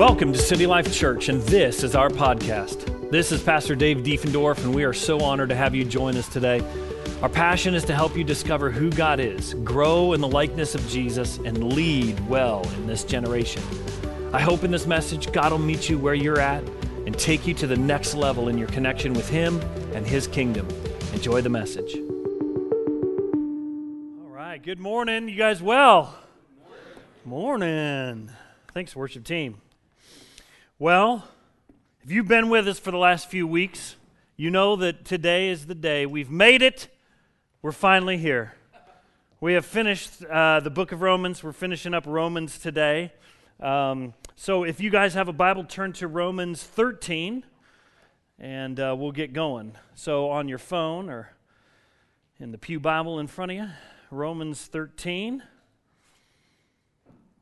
Welcome to City Life Church, and this is our podcast. This is Pastor Dave Diefendorf, and we are so honored to have you join us today. Our passion is to help you discover who God is, grow in the likeness of Jesus, and lead well in this generation. I hope in this message, God will meet you where you're at and take you to the next level in your connection with Him and His kingdom. Enjoy the message. All right, good morning. You guys well? Morning. Thanks, worship team. Well, if you've been with us for the last few weeks, you know that today is the day. We've made it. We're finally here. We have finished uh, the book of Romans. We're finishing up Romans today. Um, so if you guys have a Bible, turn to Romans 13 and uh, we'll get going. So on your phone or in the Pew Bible in front of you, Romans 13.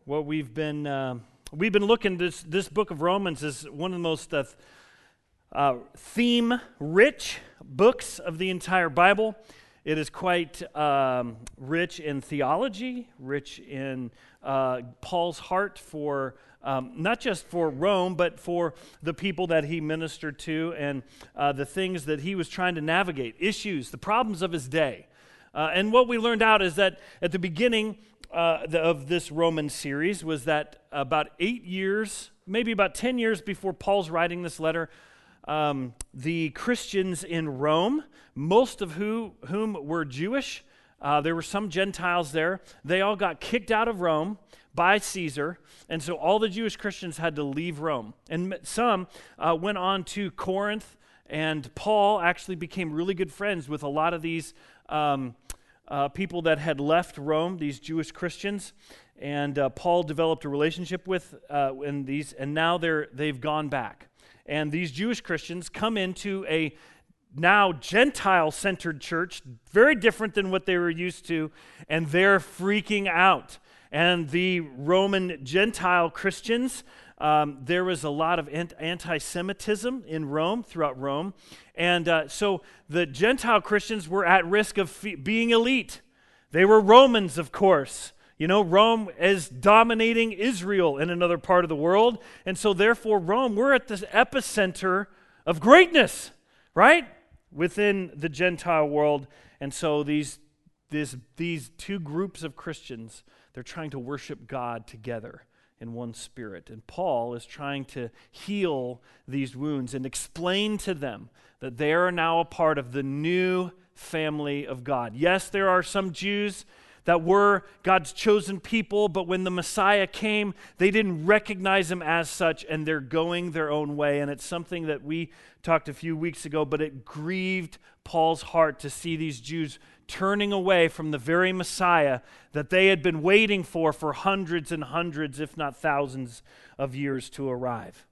What we've been. Uh, We've been looking, this, this book of Romans is one of the most uh, uh, theme rich books of the entire Bible. It is quite um, rich in theology, rich in uh, Paul's heart for um, not just for Rome, but for the people that he ministered to and uh, the things that he was trying to navigate, issues, the problems of his day. Uh, and what we learned out is that at the beginning, uh, the, of this Roman series was that about eight years, maybe about 10 years before Paul's writing this letter, um, the Christians in Rome, most of who, whom were Jewish, uh, there were some Gentiles there, they all got kicked out of Rome by Caesar, and so all the Jewish Christians had to leave Rome. And some uh, went on to Corinth, and Paul actually became really good friends with a lot of these. Um, uh, people that had left Rome, these Jewish Christians, and uh, Paul developed a relationship with uh, and these, and now they're they've gone back, and these Jewish Christians come into a now Gentile centered church, very different than what they were used to, and they're freaking out. And the Roman Gentile Christians um, there was a lot of anti Semitism in Rome, throughout Rome. And uh, so the Gentile Christians were at risk of fe- being elite. They were Romans, of course. You know, Rome is dominating Israel in another part of the world. And so, therefore, Rome, we're at the epicenter of greatness, right? Within the Gentile world. And so, these, this, these two groups of Christians, they're trying to worship God together in one spirit. And Paul is trying to heal these wounds and explain to them that they are now a part of the new family of God. Yes, there are some Jews that were God's chosen people, but when the Messiah came, they didn't recognize him as such, and they're going their own way. And it's something that we talked a few weeks ago, but it grieved Paul's heart to see these Jews turning away from the very Messiah that they had been waiting for for hundreds and hundreds, if not thousands, of years to arrive.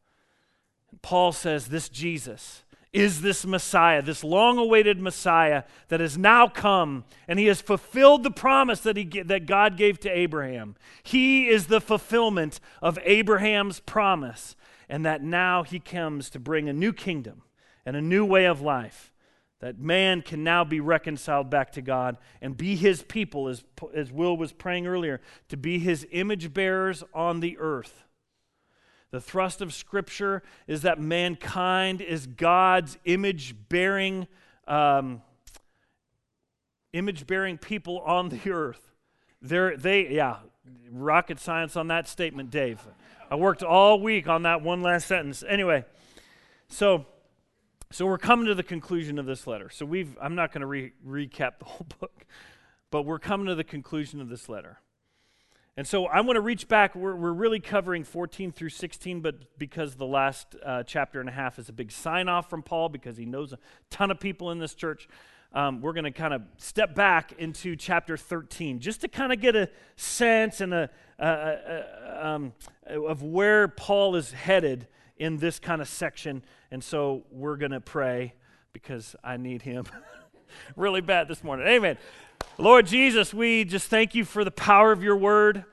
Paul says, This Jesus is this Messiah, this long awaited Messiah that has now come, and he has fulfilled the promise that, he, that God gave to Abraham. He is the fulfillment of Abraham's promise, and that now he comes to bring a new kingdom and a new way of life that man can now be reconciled back to God and be his people, as, as Will was praying earlier, to be his image bearers on the earth. The thrust of Scripture is that mankind is God's image bearing, um, image bearing people on the earth. They're, they, yeah, rocket science on that statement, Dave. I worked all week on that one last sentence. Anyway, so so we're coming to the conclusion of this letter. So we've I'm not going to re- recap the whole book, but we're coming to the conclusion of this letter. And so I want to reach back. We're, we're really covering 14 through 16, but because the last uh, chapter and a half is a big sign off from Paul, because he knows a ton of people in this church, um, we're going to kind of step back into chapter 13 just to kind of get a sense and a, a, a um, of where Paul is headed in this kind of section. And so we're going to pray because I need him really bad this morning. Amen. Lord Jesus, we just thank you for the power of your word.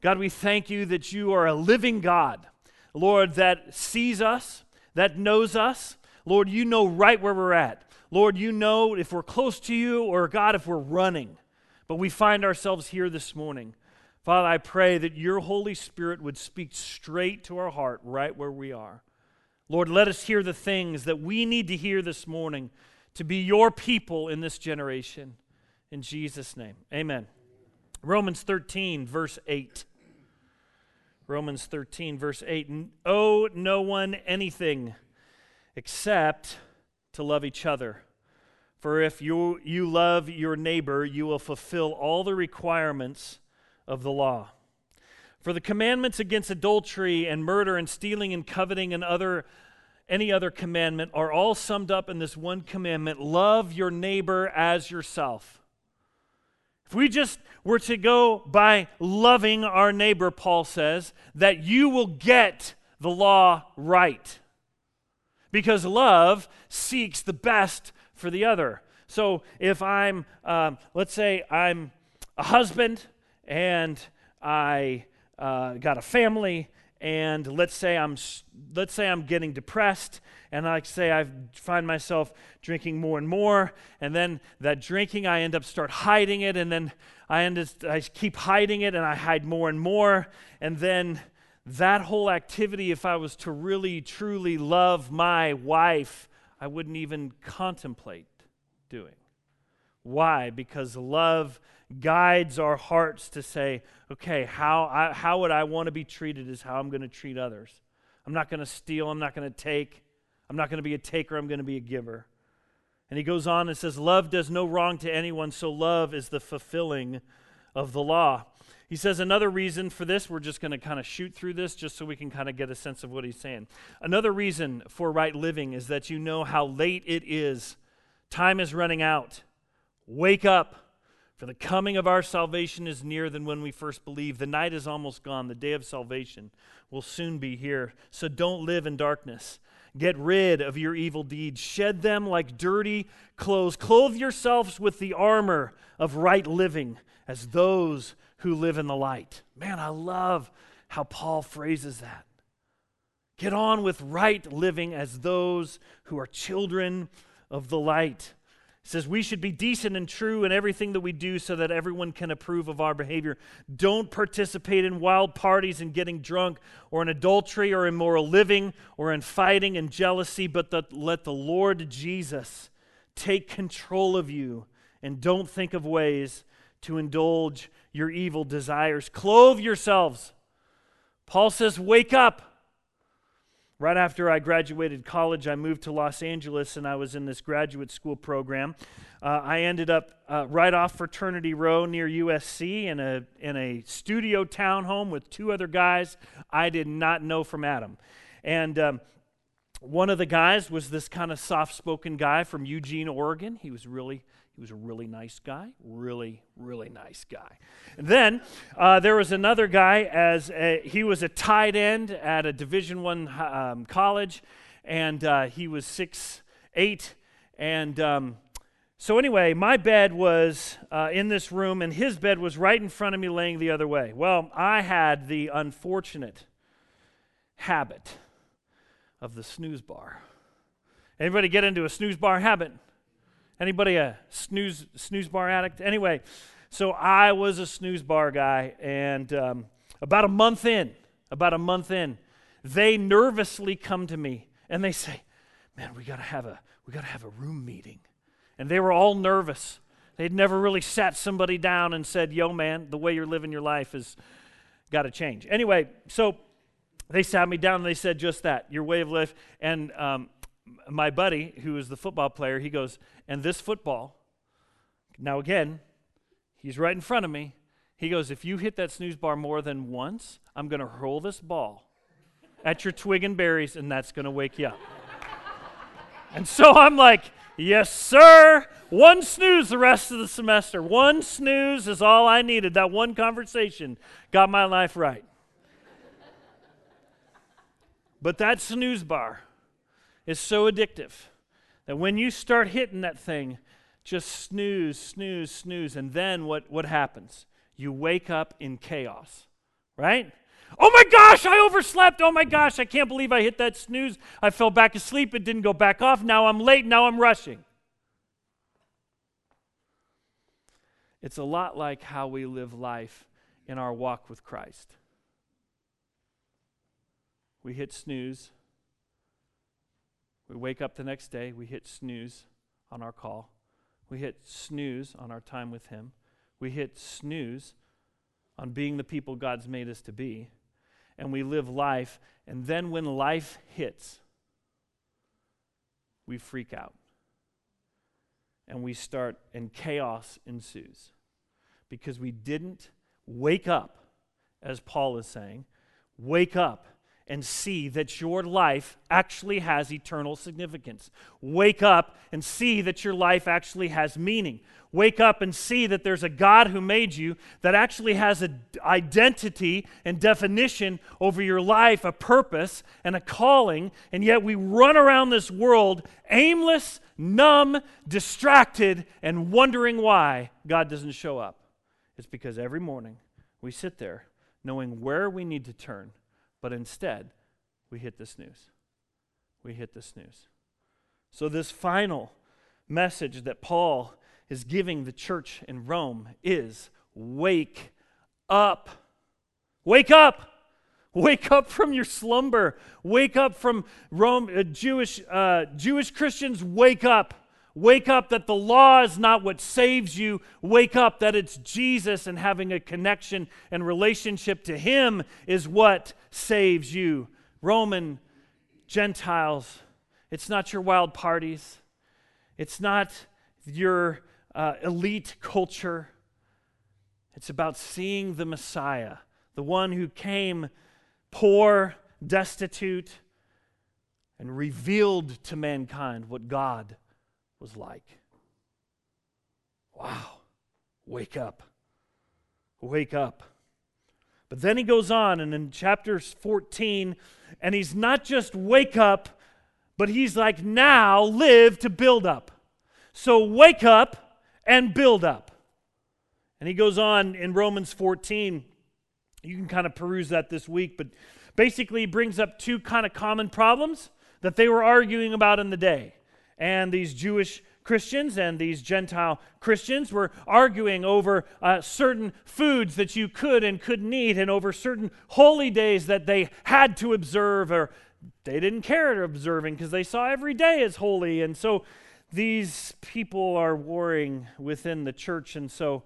God, we thank you that you are a living God, Lord, that sees us, that knows us. Lord, you know right where we're at. Lord, you know if we're close to you or, God, if we're running. But we find ourselves here this morning. Father, I pray that your Holy Spirit would speak straight to our heart right where we are. Lord, let us hear the things that we need to hear this morning to be your people in this generation. In Jesus' name, amen. Romans 13, verse 8. Romans 13, verse 8. Owe no one anything except to love each other. For if you, you love your neighbor, you will fulfill all the requirements of the law. For the commandments against adultery and murder and stealing and coveting and other any other commandment are all summed up in this one commandment love your neighbor as yourself. If we just were to go by loving our neighbor, Paul says, that you will get the law right. Because love seeks the best for the other. So if I'm, um, let's say I'm a husband and I uh, got a family and let's say I'm let's say I'm getting depressed and I say I find myself drinking more and more and then that drinking I end up start hiding it and then I end up, I keep hiding it and I hide more and more and then that whole activity if I was to really truly love my wife I wouldn't even contemplate doing. Why? Because love guides our hearts to say, okay, how, I, how would I want to be treated is how I'm going to treat others. I'm not going to steal. I'm not going to take. I'm not going to be a taker. I'm going to be a giver. And he goes on and says, Love does no wrong to anyone, so love is the fulfilling of the law. He says another reason for this, we're just going to kind of shoot through this just so we can kind of get a sense of what he's saying. Another reason for right living is that you know how late it is. Time is running out. Wake up. For the coming of our salvation is nearer than when we first believed. The night is almost gone. The day of salvation will soon be here. So don't live in darkness. Get rid of your evil deeds. Shed them like dirty clothes. Clothe yourselves with the armor of right living as those who live in the light. Man, I love how Paul phrases that. Get on with right living as those who are children of the light. Says we should be decent and true in everything that we do so that everyone can approve of our behavior. Don't participate in wild parties and getting drunk, or in adultery, or immoral living, or in fighting and jealousy, but the, let the Lord Jesus take control of you and don't think of ways to indulge your evil desires. Clothe yourselves. Paul says, Wake up. Right after I graduated college, I moved to Los Angeles and I was in this graduate school program. Uh, I ended up uh, right off Fraternity Row near USC in a, in a studio townhome with two other guys I did not know from Adam. And um, one of the guys was this kind of soft spoken guy from Eugene, Oregon. He was really was a really nice guy, really, really nice guy. And then uh, there was another guy as a, he was a tight end at a Division One um, college, and uh, he was six eight. And um, so anyway, my bed was uh, in this room, and his bed was right in front of me, laying the other way. Well, I had the unfortunate habit of the snooze bar. Anybody get into a snooze bar habit? Anybody a snooze snooze bar addict? Anyway, so I was a snooze bar guy, and um, about a month in, about a month in, they nervously come to me and they say, "Man, we gotta have a we gotta have a room meeting," and they were all nervous. They'd never really sat somebody down and said, "Yo, man, the way you're living your life has got to change." Anyway, so they sat me down and they said just that, your way of life. And um, my buddy, who is the football player, he goes, and this football, now again, he's right in front of me. He goes, if you hit that snooze bar more than once, I'm going to hurl this ball at your twig and berries, and that's going to wake you up. and so I'm like, yes, sir. One snooze the rest of the semester. One snooze is all I needed. That one conversation got my life right. but that snooze bar, is so addictive that when you start hitting that thing, just snooze, snooze, snooze, and then what, what happens? You wake up in chaos, right? Oh my gosh, I overslept. Oh my gosh, I can't believe I hit that snooze. I fell back asleep. It didn't go back off. Now I'm late. Now I'm rushing. It's a lot like how we live life in our walk with Christ. We hit snooze. We wake up the next day, we hit snooze on our call. We hit snooze on our time with Him. We hit snooze on being the people God's made us to be. And we live life. And then when life hits, we freak out. And we start, and chaos ensues. Because we didn't wake up, as Paul is saying, wake up and see that your life actually has eternal significance. Wake up and see that your life actually has meaning. Wake up and see that there's a God who made you that actually has an identity and definition over your life, a purpose and a calling, and yet we run around this world aimless, numb, distracted, and wondering why God doesn't show up. It's because every morning we sit there knowing where we need to turn but instead, we hit the snooze. We hit the snooze. So, this final message that Paul is giving the church in Rome is wake up. Wake up. Wake up from your slumber. Wake up from Rome, uh, Jewish, uh, Jewish Christians, wake up. Wake up that the law is not what saves you. Wake up that it's Jesus and having a connection and relationship to Him is what saves you. Roman Gentiles, it's not your wild parties, it's not your uh, elite culture. It's about seeing the Messiah, the one who came poor, destitute, and revealed to mankind what God was like. Wow. Wake up. Wake up. But then he goes on, and in chapter 14, and he's not just wake up, but he's like, now live to build up. So wake up and build up. And he goes on in Romans 14. You can kind of peruse that this week, but basically brings up two kind of common problems that they were arguing about in the day and these Jewish Christians and these Gentile Christians were arguing over uh, certain foods that you could and couldn't eat, and over certain holy days that they had to observe, or they didn't care observing because they saw every day as holy. And so these people are warring within the church. And so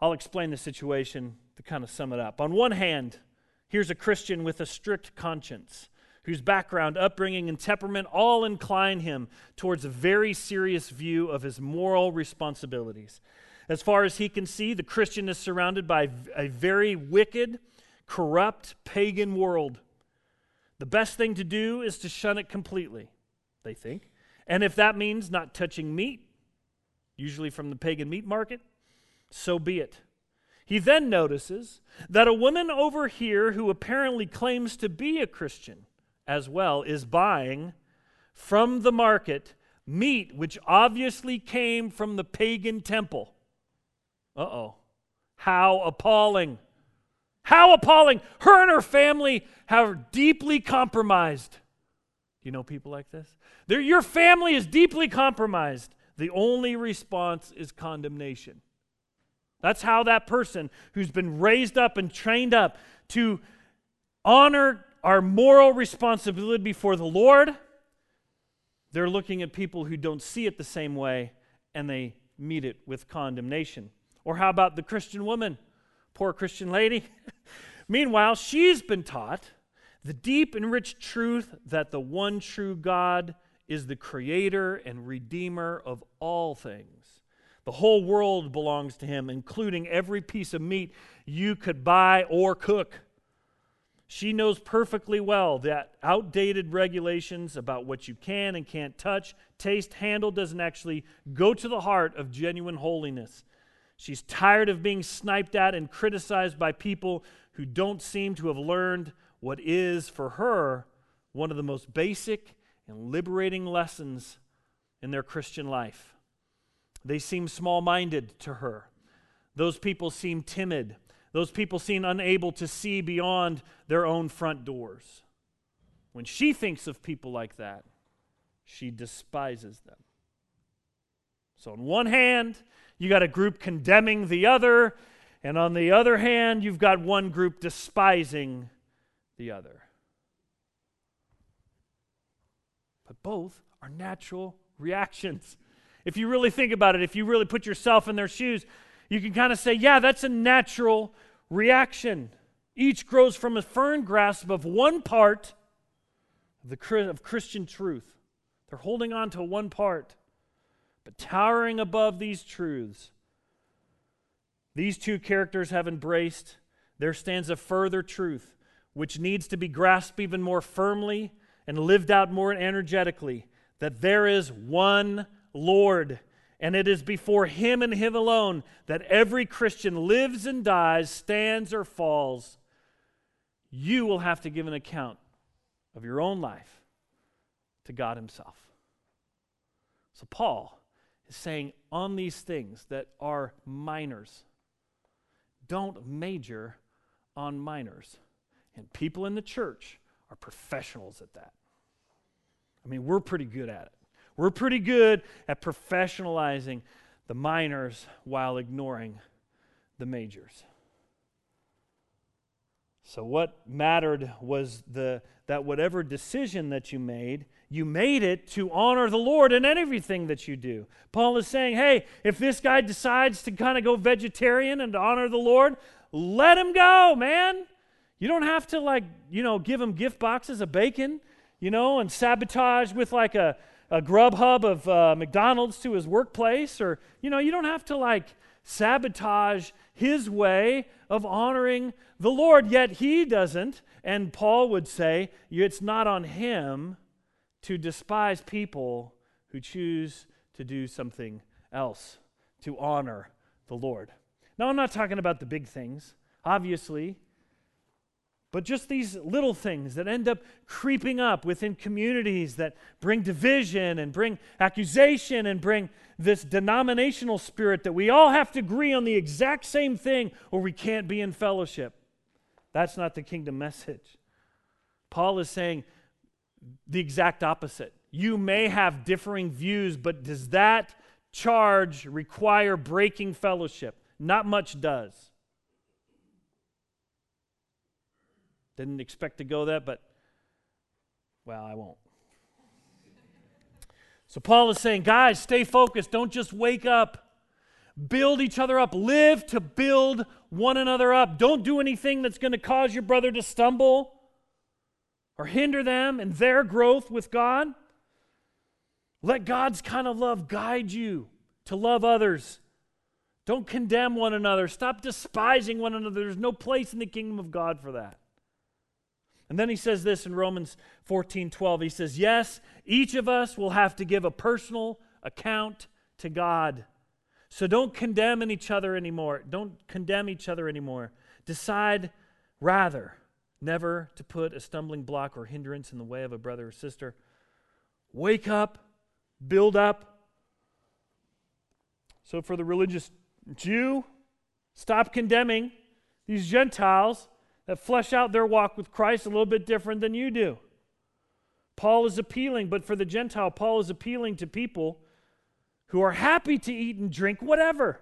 I'll explain the situation to kind of sum it up. On one hand, here's a Christian with a strict conscience whose background, upbringing, and temperament all incline him towards a very serious view of his moral responsibilities. As far as he can see, the Christian is surrounded by a very wicked, corrupt, pagan world. The best thing to do is to shun it completely, they think. And if that means not touching meat, usually from the pagan meat market, so be it. He then notices that a woman over here who apparently claims to be a Christian as well is buying from the market meat which obviously came from the pagan temple. Uh oh. How appalling. How appalling. Her and her family have deeply compromised. You know people like this? They're, your family is deeply compromised. The only response is condemnation. That's how that person who's been raised up and trained up to honor our moral responsibility before the Lord, they're looking at people who don't see it the same way and they meet it with condemnation. Or how about the Christian woman? Poor Christian lady. Meanwhile, she's been taught the deep and rich truth that the one true God is the creator and redeemer of all things. The whole world belongs to him, including every piece of meat you could buy or cook. She knows perfectly well that outdated regulations about what you can and can't touch, taste, handle doesn't actually go to the heart of genuine holiness. She's tired of being sniped at and criticized by people who don't seem to have learned what is, for her, one of the most basic and liberating lessons in their Christian life. They seem small minded to her. Those people seem timid those people seem unable to see beyond their own front doors. When she thinks of people like that, she despises them. So, on one hand, you got a group condemning the other. And on the other hand, you've got one group despising the other. But both are natural reactions. If you really think about it, if you really put yourself in their shoes, you can kind of say, yeah, that's a natural reaction. Each grows from a firm grasp of one part of, the, of Christian truth. They're holding on to one part. But towering above these truths, these two characters have embraced, there stands a further truth which needs to be grasped even more firmly and lived out more energetically that there is one Lord, and it is before Him and Him alone that every Christian lives and dies, stands or falls. You will have to give an account of your own life to God Himself. So, Paul is saying on these things that are minors, don't major on minors. And people in the church are professionals at that. I mean, we're pretty good at it. We're pretty good at professionalizing the minors while ignoring the majors. So, what mattered was the, that whatever decision that you made, you made it to honor the Lord in everything that you do. Paul is saying, hey, if this guy decides to kind of go vegetarian and to honor the Lord, let him go, man. You don't have to, like, you know, give him gift boxes of bacon, you know, and sabotage with like a, a Grubhub of uh, McDonald's to his workplace, or, you know, you don't have to, like, sabotage his way of honoring the Lord, yet he doesn't. And Paul would say it's not on him to despise people who choose to do something else to honor the Lord. Now, I'm not talking about the big things. Obviously, but just these little things that end up creeping up within communities that bring division and bring accusation and bring this denominational spirit that we all have to agree on the exact same thing or we can't be in fellowship. That's not the kingdom message. Paul is saying the exact opposite. You may have differing views, but does that charge require breaking fellowship? Not much does. Didn't expect to go that, but well, I won't. So Paul is saying, guys, stay focused. Don't just wake up. Build each other up. Live to build one another up. Don't do anything that's going to cause your brother to stumble or hinder them in their growth with God. Let God's kind of love guide you to love others. Don't condemn one another. Stop despising one another. There's no place in the kingdom of God for that. And then he says this in Romans 14 12. He says, Yes, each of us will have to give a personal account to God. So don't condemn each other anymore. Don't condemn each other anymore. Decide rather never to put a stumbling block or hindrance in the way of a brother or sister. Wake up, build up. So for the religious Jew, stop condemning these Gentiles that flesh out their walk with Christ a little bit different than you do. Paul is appealing, but for the Gentile, Paul is appealing to people who are happy to eat and drink whatever.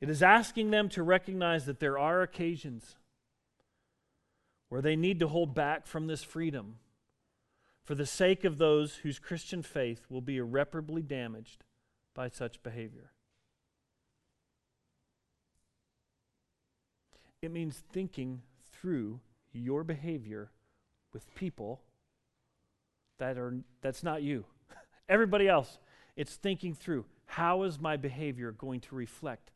It is asking them to recognize that there are occasions where they need to hold back from this freedom for the sake of those whose Christian faith will be irreparably damaged by such behavior. It means thinking through your behavior with people that are that's not you. Everybody else. It's thinking through how is my behavior going to reflect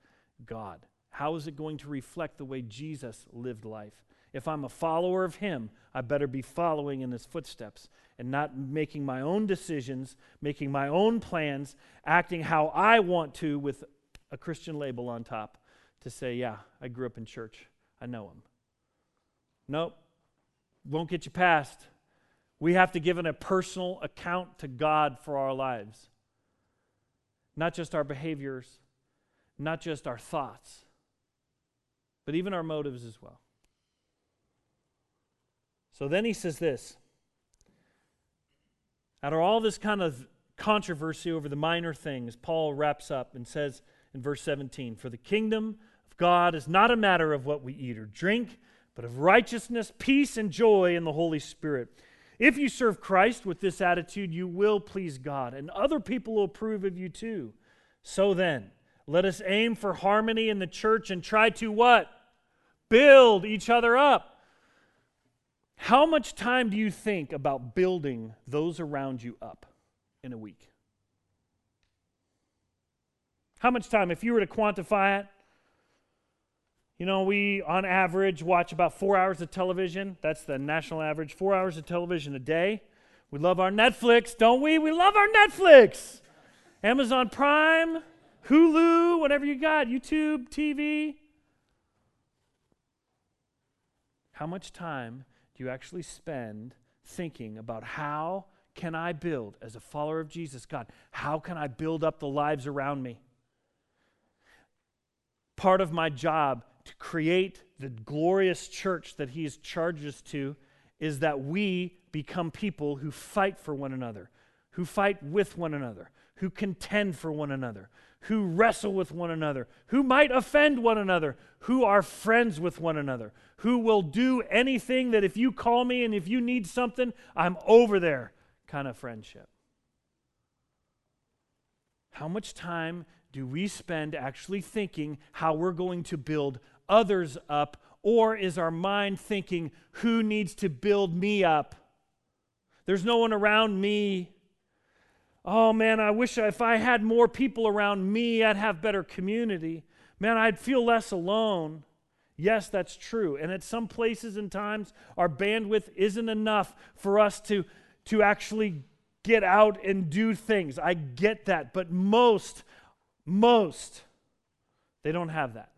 God? How is it going to reflect the way Jesus lived life? If I'm a follower of him, I better be following in his footsteps and not making my own decisions, making my own plans, acting how I want to with a Christian label on top to say, yeah, I grew up in church. I know him. Nope, won't get you past. We have to give an, a personal account to God for our lives. Not just our behaviors, not just our thoughts, but even our motives as well. So then he says this out of all this kind of controversy over the minor things, Paul wraps up and says in verse 17 For the kingdom of God is not a matter of what we eat or drink, but of righteousness, peace, and joy in the Holy Spirit. If you serve Christ with this attitude, you will please God, and other people will approve of you too. So then, let us aim for harmony in the church and try to what? Build each other up. How much time do you think about building those around you up in a week? How much time, if you were to quantify it? You know, we on average watch about four hours of television. That's the national average, four hours of television a day. We love our Netflix, don't we? We love our Netflix. Amazon Prime, Hulu, whatever you got, YouTube, TV. How much time do you actually spend thinking about how can I build as a follower of Jesus, God? How can I build up the lives around me? Part of my job create the glorious church that he us to is that we become people who fight for one another, who fight with one another, who contend for one another, who wrestle with one another, who might offend one another, who are friends with one another, who will do anything that if you call me and if you need something, I'm over there kind of friendship. How much time do we spend actually thinking how we're going to build others up? Or is our mind thinking, who needs to build me up? There's no one around me. Oh man, I wish if I had more people around me, I'd have better community. Man, I'd feel less alone. Yes, that's true. And at some places and times, our bandwidth isn't enough for us to, to actually get out and do things. I get that. But most, most, they don't have that.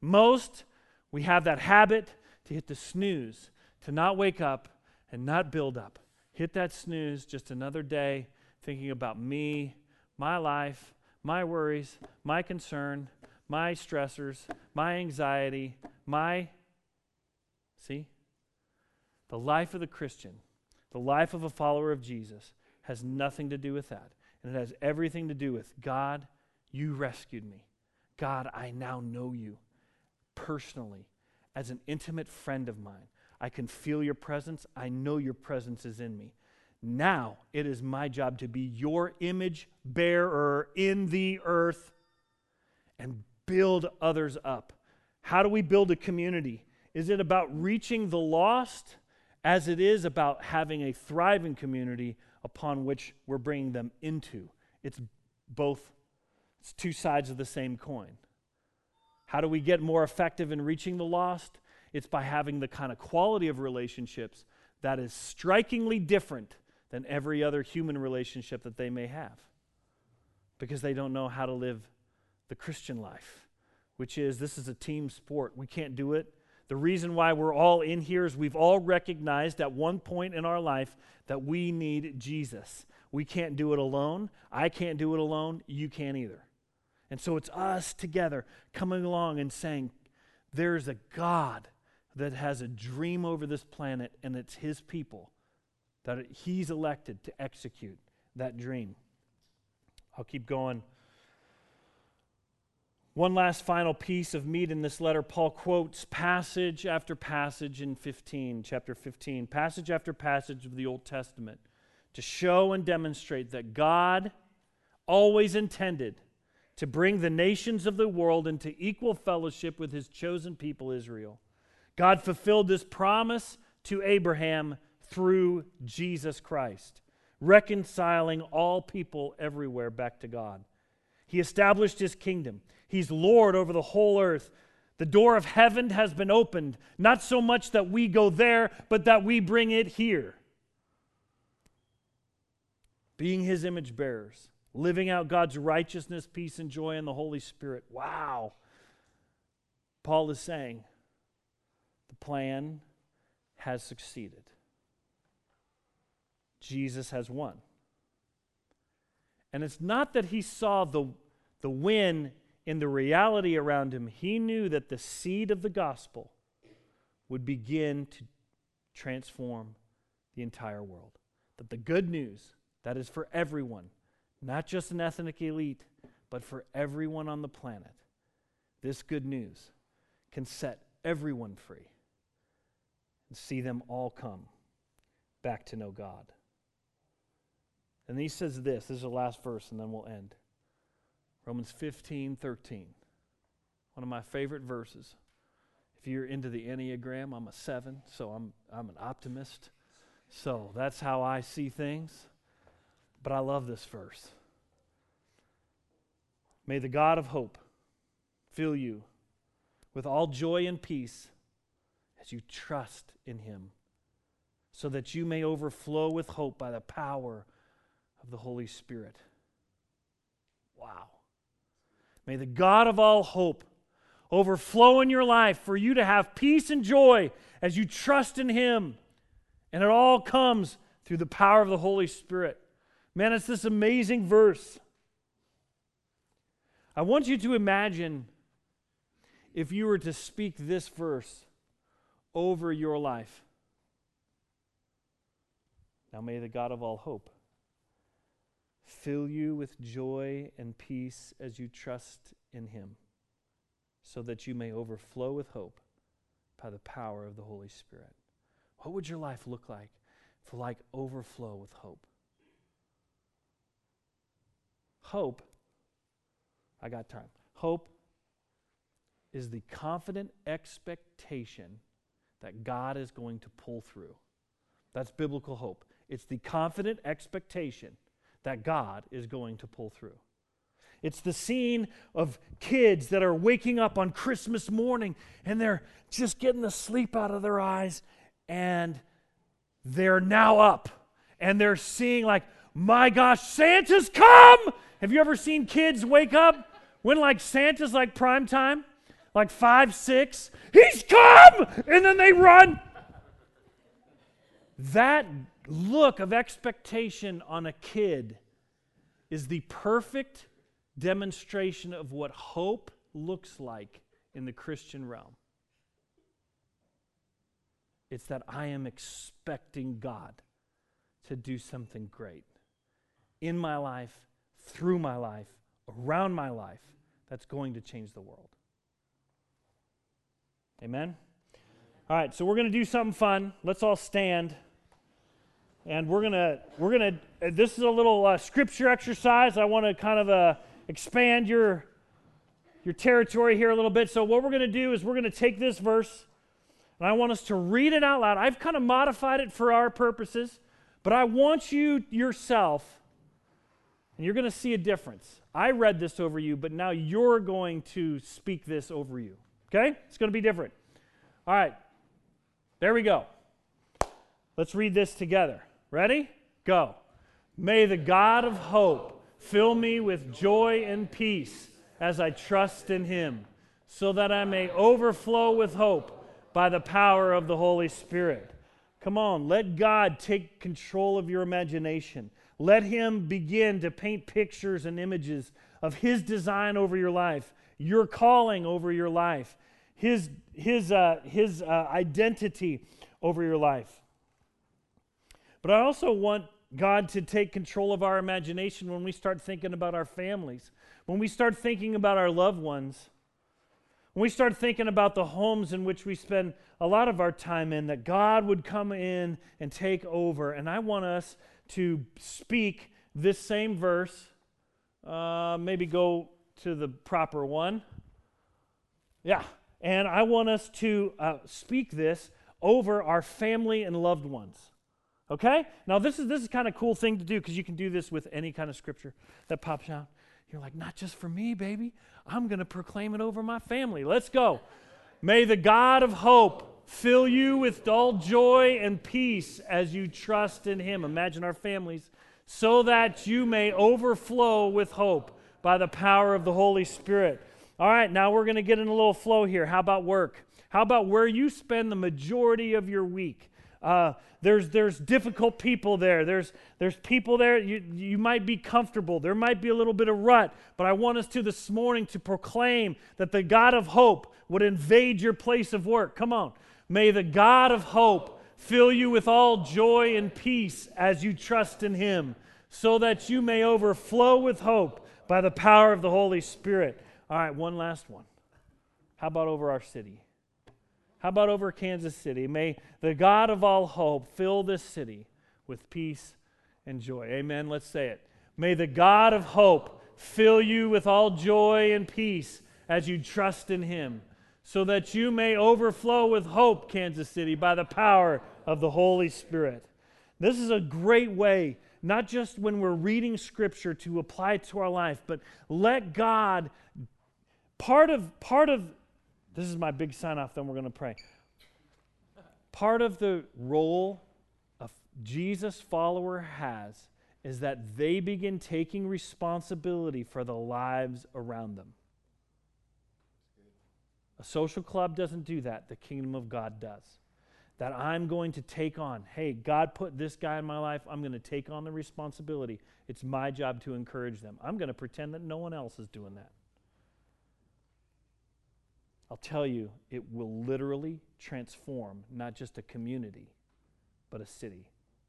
Most, we have that habit to hit the snooze, to not wake up and not build up. Hit that snooze just another day thinking about me, my life, my worries, my concern, my stressors, my anxiety, my. See? The life of the Christian, the life of a follower of Jesus, has nothing to do with that. And it has everything to do with God, you rescued me. God, I now know you personally as an intimate friend of mine. I can feel your presence. I know your presence is in me. Now it is my job to be your image bearer in the earth and build others up. How do we build a community? Is it about reaching the lost as it is about having a thriving community upon which we're bringing them into? It's both, it's two sides of the same coin. How do we get more effective in reaching the lost? It's by having the kind of quality of relationships that is strikingly different than every other human relationship that they may have because they don't know how to live the Christian life, which is this is a team sport. We can't do it. The reason why we're all in here is we've all recognized at one point in our life that we need Jesus. We can't do it alone. I can't do it alone. You can't either. And so it's us together coming along and saying, there's a God that has a dream over this planet, and it's his people that he's elected to execute that dream. I'll keep going. One last final piece of meat in this letter. Paul quotes passage after passage in 15, chapter 15, passage after passage of the Old Testament to show and demonstrate that God always intended to bring the nations of the world into equal fellowship with his chosen people, Israel. God fulfilled this promise to Abraham through Jesus Christ, reconciling all people everywhere back to God. He established his kingdom. He's Lord over the whole earth. The door of heaven has been opened, not so much that we go there, but that we bring it here. Being his image bearers living out God's righteousness, peace, and joy in the Holy Spirit. Wow. Paul is saying the plan has succeeded. Jesus has won. And it's not that he saw the, the win in the reality around him, he knew that the seed of the gospel would begin to transform the entire world. That the good news, that is for everyone, not just an ethnic elite, but for everyone on the planet. This good news can set everyone free and see them all come back to know God. And he says this, this is the last verse, and then we'll end. Romans 15, 13. One of my favorite verses. If you're into the Enneagram, I'm a seven, so I'm, I'm an optimist. So that's how I see things. But I love this verse. May the God of hope fill you with all joy and peace as you trust in him, so that you may overflow with hope by the power of the Holy Spirit. Wow. May the God of all hope overflow in your life for you to have peace and joy as you trust in him. And it all comes through the power of the Holy Spirit. Man, it's this amazing verse. I want you to imagine if you were to speak this verse over your life. Now may the God of all hope fill you with joy and peace as you trust in him, so that you may overflow with hope by the power of the Holy Spirit. What would your life look like for like overflow with hope? Hope, I got time. Hope is the confident expectation that God is going to pull through. That's biblical hope. It's the confident expectation that God is going to pull through. It's the scene of kids that are waking up on Christmas morning and they're just getting the sleep out of their eyes and they're now up and they're seeing, like, my gosh, Santa's come! Have you ever seen kids wake up when, like, Santa's like prime time? Like five, six, he's come! And then they run. That look of expectation on a kid is the perfect demonstration of what hope looks like in the Christian realm. It's that I am expecting God to do something great in my life, through my life, around my life, that's going to change the world. Amen? All right, so we're going to do something fun. Let's all stand and we're gonna we're gonna uh, this is a little uh, scripture exercise i want to kind of uh, expand your your territory here a little bit so what we're gonna do is we're gonna take this verse and i want us to read it out loud i've kind of modified it for our purposes but i want you yourself and you're gonna see a difference i read this over you but now you're going to speak this over you okay it's gonna be different all right there we go let's read this together Ready? Go. May the God of hope fill me with joy and peace as I trust in him, so that I may overflow with hope by the power of the Holy Spirit. Come on, let God take control of your imagination. Let Him begin to paint pictures and images of His design over your life, your calling over your life, His, his, uh, his uh, identity over your life. But I also want God to take control of our imagination when we start thinking about our families, when we start thinking about our loved ones, when we start thinking about the homes in which we spend a lot of our time in, that God would come in and take over. And I want us to speak this same verse, uh, maybe go to the proper one. Yeah. And I want us to uh, speak this over our family and loved ones. Okay? Now this is this is kind of cool thing to do because you can do this with any kind of scripture that pops out. You're like, not just for me, baby. I'm going to proclaim it over my family. Let's go. May the God of hope fill you with all joy and peace as you trust in him. Imagine our families so that you may overflow with hope by the power of the Holy Spirit. All right, now we're going to get in a little flow here. How about work? How about where you spend the majority of your week? Uh, there's, there's difficult people there. There's, there's people there, you, you might be comfortable. There might be a little bit of rut. But I want us to this morning to proclaim that the God of hope would invade your place of work. Come on. May the God of hope fill you with all joy and peace as you trust in him, so that you may overflow with hope by the power of the Holy Spirit. All right, one last one. How about over our city? How about over Kansas City? May the God of all hope fill this city with peace and joy. Amen. Let's say it. May the God of hope fill you with all joy and peace as you trust in him, so that you may overflow with hope, Kansas City, by the power of the Holy Spirit. This is a great way, not just when we're reading Scripture to apply it to our life, but let God, part of, part of, this is my big sign off, then we're going to pray. Part of the role a Jesus follower has is that they begin taking responsibility for the lives around them. A social club doesn't do that, the kingdom of God does. That I'm going to take on, hey, God put this guy in my life, I'm going to take on the responsibility. It's my job to encourage them. I'm going to pretend that no one else is doing that. I'll tell you, it will literally transform not just a community, but a city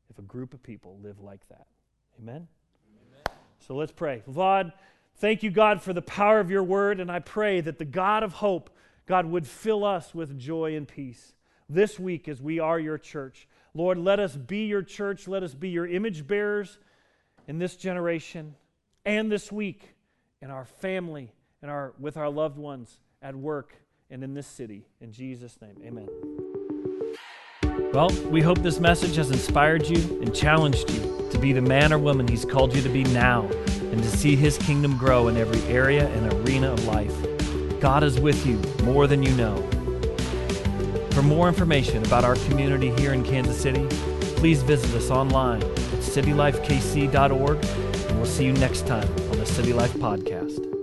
if a group of people live like that. Amen? Amen? So let's pray. Lord, thank you, God, for the power of your word, and I pray that the God of hope God would fill us with joy and peace this week as we are your church. Lord, let us be your church. Let us be your image bearers in this generation and this week in our family and our, with our loved ones at work and in this city. In Jesus' name, amen. Well, we hope this message has inspired you and challenged you to be the man or woman He's called you to be now and to see His kingdom grow in every area and arena of life. God is with you more than you know. For more information about our community here in Kansas City, please visit us online at citylifekc.org, and we'll see you next time on the City Life Podcast.